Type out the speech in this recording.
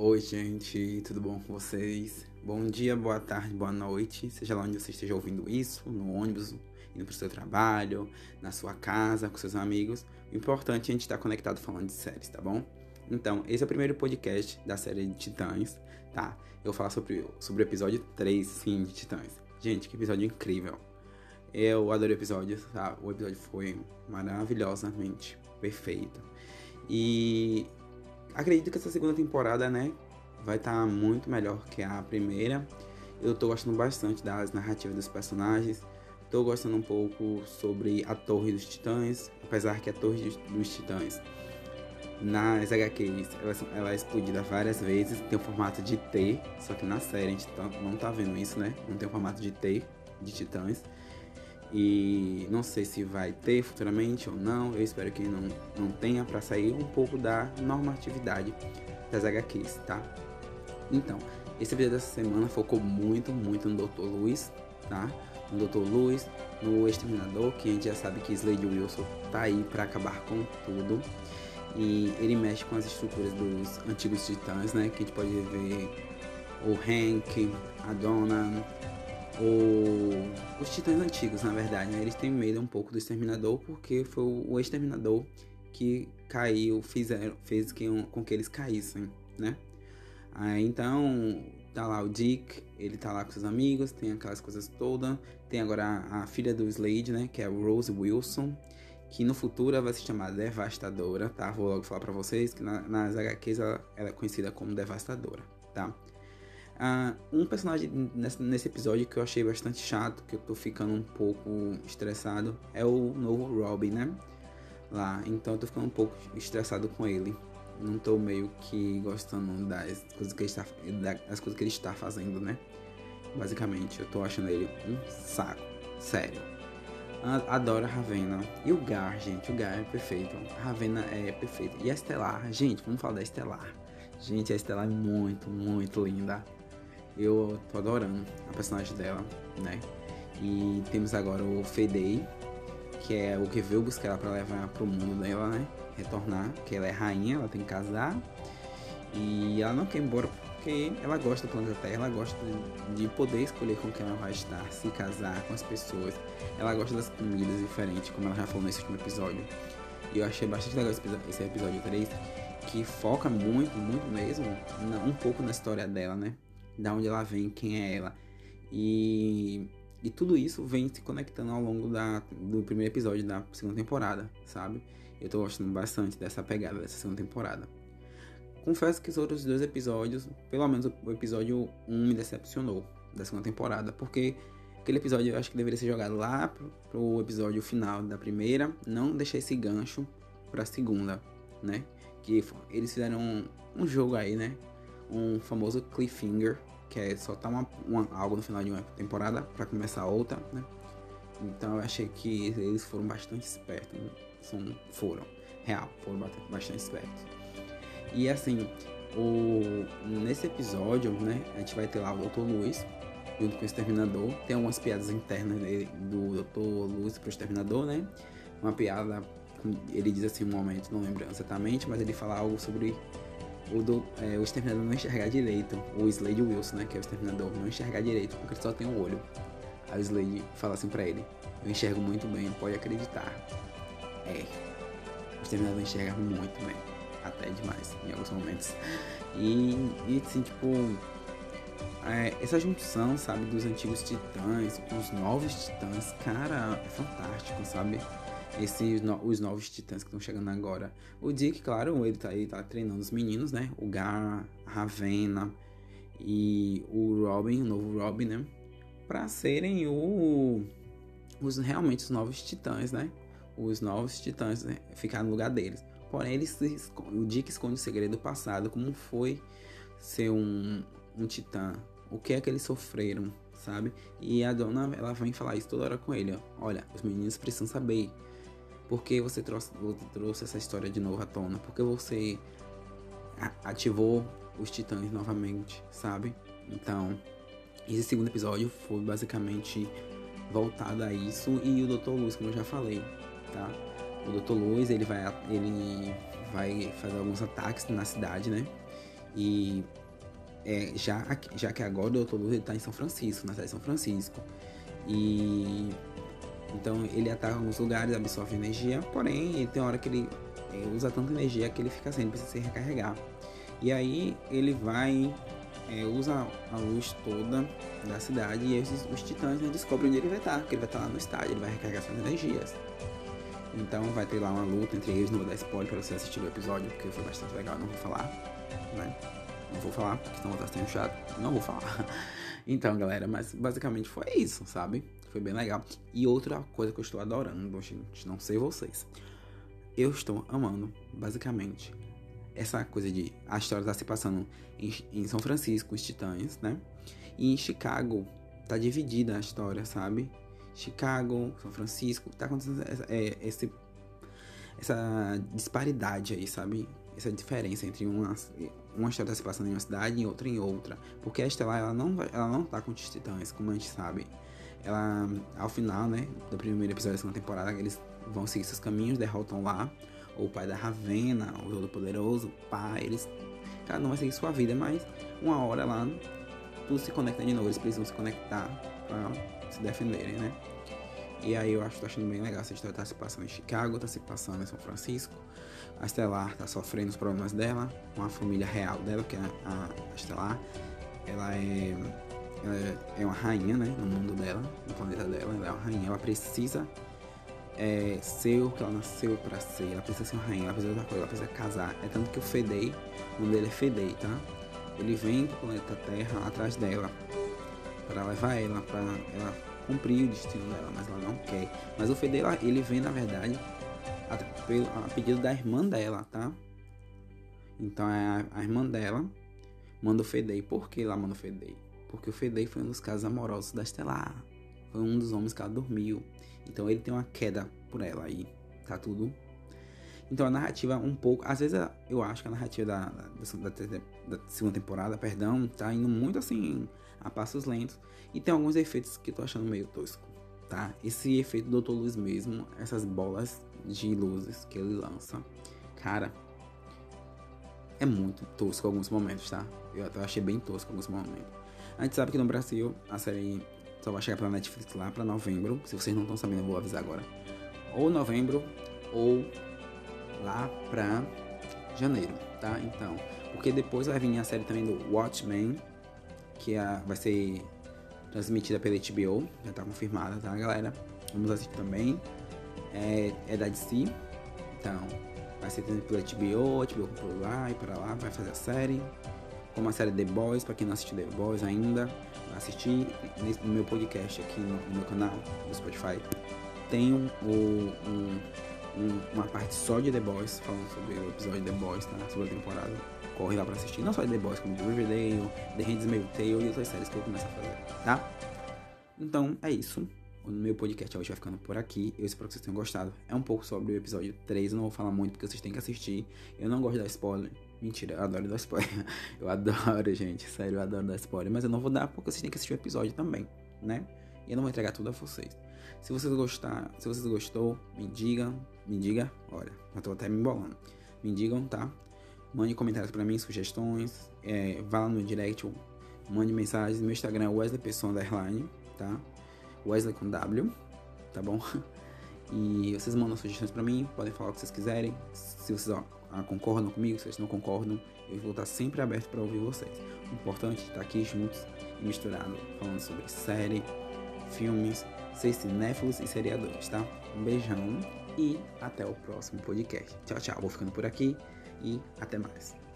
Oi, gente, tudo bom com vocês? Bom dia, boa tarde, boa noite, seja lá onde você esteja ouvindo isso, no ônibus, indo para o seu trabalho, na sua casa, com seus amigos. O importante é a gente estar conectado falando de séries, tá bom? Então, esse é o primeiro podcast da série de Titãs, tá? Eu vou falar sobre, sobre o episódio 3, sim, de Titãs. Gente, que episódio incrível! Eu adorei o episódio, tá? O episódio foi maravilhosamente perfeito. E acredito que essa segunda temporada, né, vai estar tá muito melhor que a primeira. Eu tô gostando bastante das narrativas dos personagens. Tô gostando um pouco sobre a Torre dos Titãs, apesar que a Torre dos Titãs nas HQs ela, ela é explodida várias vezes, tem o formato de T, só que na série a gente tá, não tá vendo isso, né? Não tem o formato de T de Titãs. E não sei se vai ter futuramente ou não. Eu espero que não, não tenha para sair um pouco da normatividade das HQs, tá? Então, esse vídeo dessa semana focou muito, muito no Dr. Luiz, tá? No Dr. Luiz, no Exterminador, que a gente já sabe que Slade Wilson tá aí para acabar com tudo. E ele mexe com as estruturas dos antigos titãs, né? Que a gente pode ver o Hank, a Donna, o, os titãs antigos, na verdade, né? eles têm medo um pouco do exterminador porque foi o exterminador que caiu, fizeram, fez que, com que eles caíssem, né? Aí, então, tá lá o Dick, ele tá lá com seus amigos, tem aquelas coisas todas. Tem agora a, a filha do Slade, né? Que é Rose Wilson, que no futuro vai se chamar Devastadora, tá? Vou logo falar pra vocês que na, nas HQs ela, ela é conhecida como Devastadora, tá? Uh, um personagem nesse, nesse, episódio que eu achei bastante chato, que eu tô ficando um pouco estressado, é o novo Robin, né? Lá, então eu tô ficando um pouco estressado com ele. Não tô meio que gostando das coisas que ele está, das coisas que ele está fazendo, né? Basicamente, eu tô achando ele um saco, sério. Adoro a Ravena. E o Gar, gente, o Gar é perfeito. A Ravena é perfeita. E a Estelar, gente, vamos falar da Estelar. Gente, a Estelar é muito, muito linda. Eu tô adorando a personagem dela, né? E temos agora o Fedei, que é o que veio buscar ela pra levar pro mundo dela, né? Retornar, que ela é rainha, ela tem que casar. E ela não quer ir embora porque ela gosta do planeta Terra, ela gosta de poder escolher com quem ela vai estar, se casar com as pessoas. Ela gosta das comidas diferentes, como ela já falou nesse último episódio. E eu achei bastante legal esse episódio 3, que foca muito, muito mesmo, um pouco na história dela, né? Da onde ela vem, quem é ela. E, e tudo isso vem se conectando ao longo da, do primeiro episódio da segunda temporada, sabe? Eu tô gostando bastante dessa pegada dessa segunda temporada. Confesso que os outros dois episódios, pelo menos o episódio 1 me decepcionou da segunda temporada, porque aquele episódio eu acho que deveria ser jogado lá pro, pro episódio final da primeira, não deixar esse gancho pra segunda, né? Que eles fizeram um, um jogo aí, né? Um famoso cliffhanger, que é soltar uma, uma, algo no final de uma temporada para começar outra, né? Então eu achei que eles foram bastante espertos. Né? São, foram, real, foram bastante espertos. E assim, o, nesse episódio, né, a gente vai ter lá o Dr. Luiz, junto com o Exterminador. Tem algumas piadas internas dele, do Dr. Luiz pro Exterminador, né? Uma piada, ele diz assim um momento, não lembro exatamente, mas ele fala algo sobre o, do, é, o exterminador não enxergar direito, o Slade Wilson, né, que é o exterminador, não enxergar direito porque ele só tem um olho. Aí o Slade fala assim pra ele: Eu enxergo muito bem, pode acreditar. É, o exterminador enxerga muito bem, até demais em alguns momentos. E, e assim, tipo, é, essa junção, sabe, dos antigos titãs com os novos titãs, cara, é fantástico, sabe? Esses os novos titãs que estão chegando agora. O Dick, claro, ele tá aí, tá treinando os meninos, né? O Gar, a Ravena e o Robin, o novo Robin, né? Pra serem o, os realmente os novos titãs, né? Os novos titãs, né? Ficar no lugar deles. Porém, eles o Dick esconde o segredo do passado, como foi ser um, um titã. O que é que eles sofreram, sabe? E a dona, ela vem falar isso toda hora com ele, ó. Olha, os meninos precisam saber por que você trouxe, trouxe essa história de novo à tona? Por que você ativou os titãs novamente, sabe? Então, esse segundo episódio foi basicamente voltado a isso e o Dr. Luz, como eu já falei, tá? O Dr. Luz, ele vai ele vai fazer alguns ataques na cidade, né? E é, já, já que agora o Dr. Luz está em São Francisco, na cidade de São Francisco. E então ele ataca alguns lugares, absorve energia, porém tem hora que ele usa tanta energia que ele fica sem, precisa se recarregar. E aí ele vai, é, usa a luz toda da cidade e esses, os titãs né, descobrem onde ele vai estar, que ele vai estar lá no estádio, ele vai recarregar suas energias. Então vai ter lá uma luta entre eles, não vou dar spoiler para você assistir o episódio, porque foi bastante legal, não vou falar, né? Não vou falar, porque senão eu estar sendo chato. Não vou falar. Então, galera, mas basicamente foi isso, sabe? Foi bem legal. E outra coisa que eu estou adorando, gente, não sei vocês. Eu estou amando, basicamente, essa coisa de a história tá se passando em, em São Francisco, os Titãs, né? E em Chicago tá dividida a história, sabe? Chicago, São Francisco, tá acontecendo essa, é, esse, essa disparidade aí, sabe? Essa diferença entre uma, uma história tá se passando em uma cidade e outra em outra. Porque a Estelar, ela não, ela não tá com os titãs, como a gente sabe. Ela, ao final, né, do primeiro episódio da segunda temporada, eles vão seguir seus caminhos, derrotam lá o pai da Ravena, o Todo-Poderoso, o pai, eles. Cada um vai seguir sua vida, mas uma hora lá tudo se conecta de novo, eles precisam se conectar pra se defenderem, né? E aí eu acho, tô achando bem legal. Essa história tá se passando em Chicago, tá se passando em São Francisco. A Estelar tá sofrendo os problemas dela, com a família real dela, que é a, Estelar. Ela é, ela é uma rainha, né? No mundo dela, no planeta dela. Ela é uma rainha. Ela precisa é, ser o que ela nasceu para ser. Ela precisa ser uma rainha, ela precisa outra coisa, ela precisa casar. É tanto que o Fedei, o nome dele é Fedei, tá? Ele vem pro planeta Terra atrás dela. para levar ela, para ela cumprir o destino dela, mas ela não quer. Mas o Fedei, ele vem, na verdade, a, a pedido da irmã dela, tá? Então é a, a irmã dela manda o Fedei. Por que ela manda o Fedei? Porque o Fedei foi um dos casos amorosos da Estelar. Foi um dos homens que ela dormiu. Então ele tem uma queda por ela aí. Tá tudo. Então a narrativa um pouco. Às vezes eu acho que a narrativa da, da, da, da segunda temporada, perdão, tá indo muito assim a passos lentos. E tem alguns efeitos que eu tô achando meio tosco, tá? Esse efeito do Dr. Luz mesmo, essas bolas de luzes que ele lança. Cara, é muito tosco alguns momentos, tá? Eu até achei bem tosco alguns momentos. A gente sabe que no Brasil a série só vai chegar pra Netflix lá pra novembro. Se vocês não estão sabendo, eu vou avisar agora. Ou novembro, ou lá pra janeiro, tá? Então, porque depois vai vir a série também do Watchmen, que é, vai ser transmitida pela HBO, já tá confirmada, tá, galera? Vamos assistir também. É, é da DC, então vai ser transmitida pela HBO, HBO por lá e para lá, vai fazer a série. Como a série The Boys, pra quem não assistiu The Boys ainda, assistir no meu podcast aqui no, no meu canal, no Spotify. Tem um, um, uma parte só de The Boys, falando sobre o episódio The Boys, tá? Sobre a temporada corre lá pra assistir. Não só The Boys, como de Riverdale, The Handmaid's Tale e outras séries que eu começo a fazer, tá? Então, é isso. O meu podcast hoje vai ficando por aqui. Eu espero que vocês tenham gostado. É um pouco sobre o episódio 3. Eu não vou falar muito porque vocês têm que assistir. Eu não gosto de dar spoiler. Mentira, eu adoro dar spoiler. Eu adoro, gente. Sério, eu adoro dar spoiler. Mas eu não vou dar porque vocês têm que assistir o episódio também, né? E eu não vou entregar tudo a vocês. Se vocês gostar, se vocês gostou, me digam, me diga, olha, eu tô até me embolando. Me digam, tá? Mande comentários para mim, sugestões. É, vá lá no direct, mande mensagens. Meu Instagram é Wesley Pessoa Underline, tá? Wesley com W, tá bom? E vocês mandam sugestões para mim, podem falar o que vocês quiserem. Se vocês ó, ah, concordam comigo, se vocês não concordam, eu vou estar sempre aberto para ouvir vocês. O importante é estar aqui juntos e misturado, falando sobre série, filmes, ser cinéfilos e seriadores, tá? Um beijão e até o próximo podcast. Tchau, tchau. Vou ficando por aqui e até mais.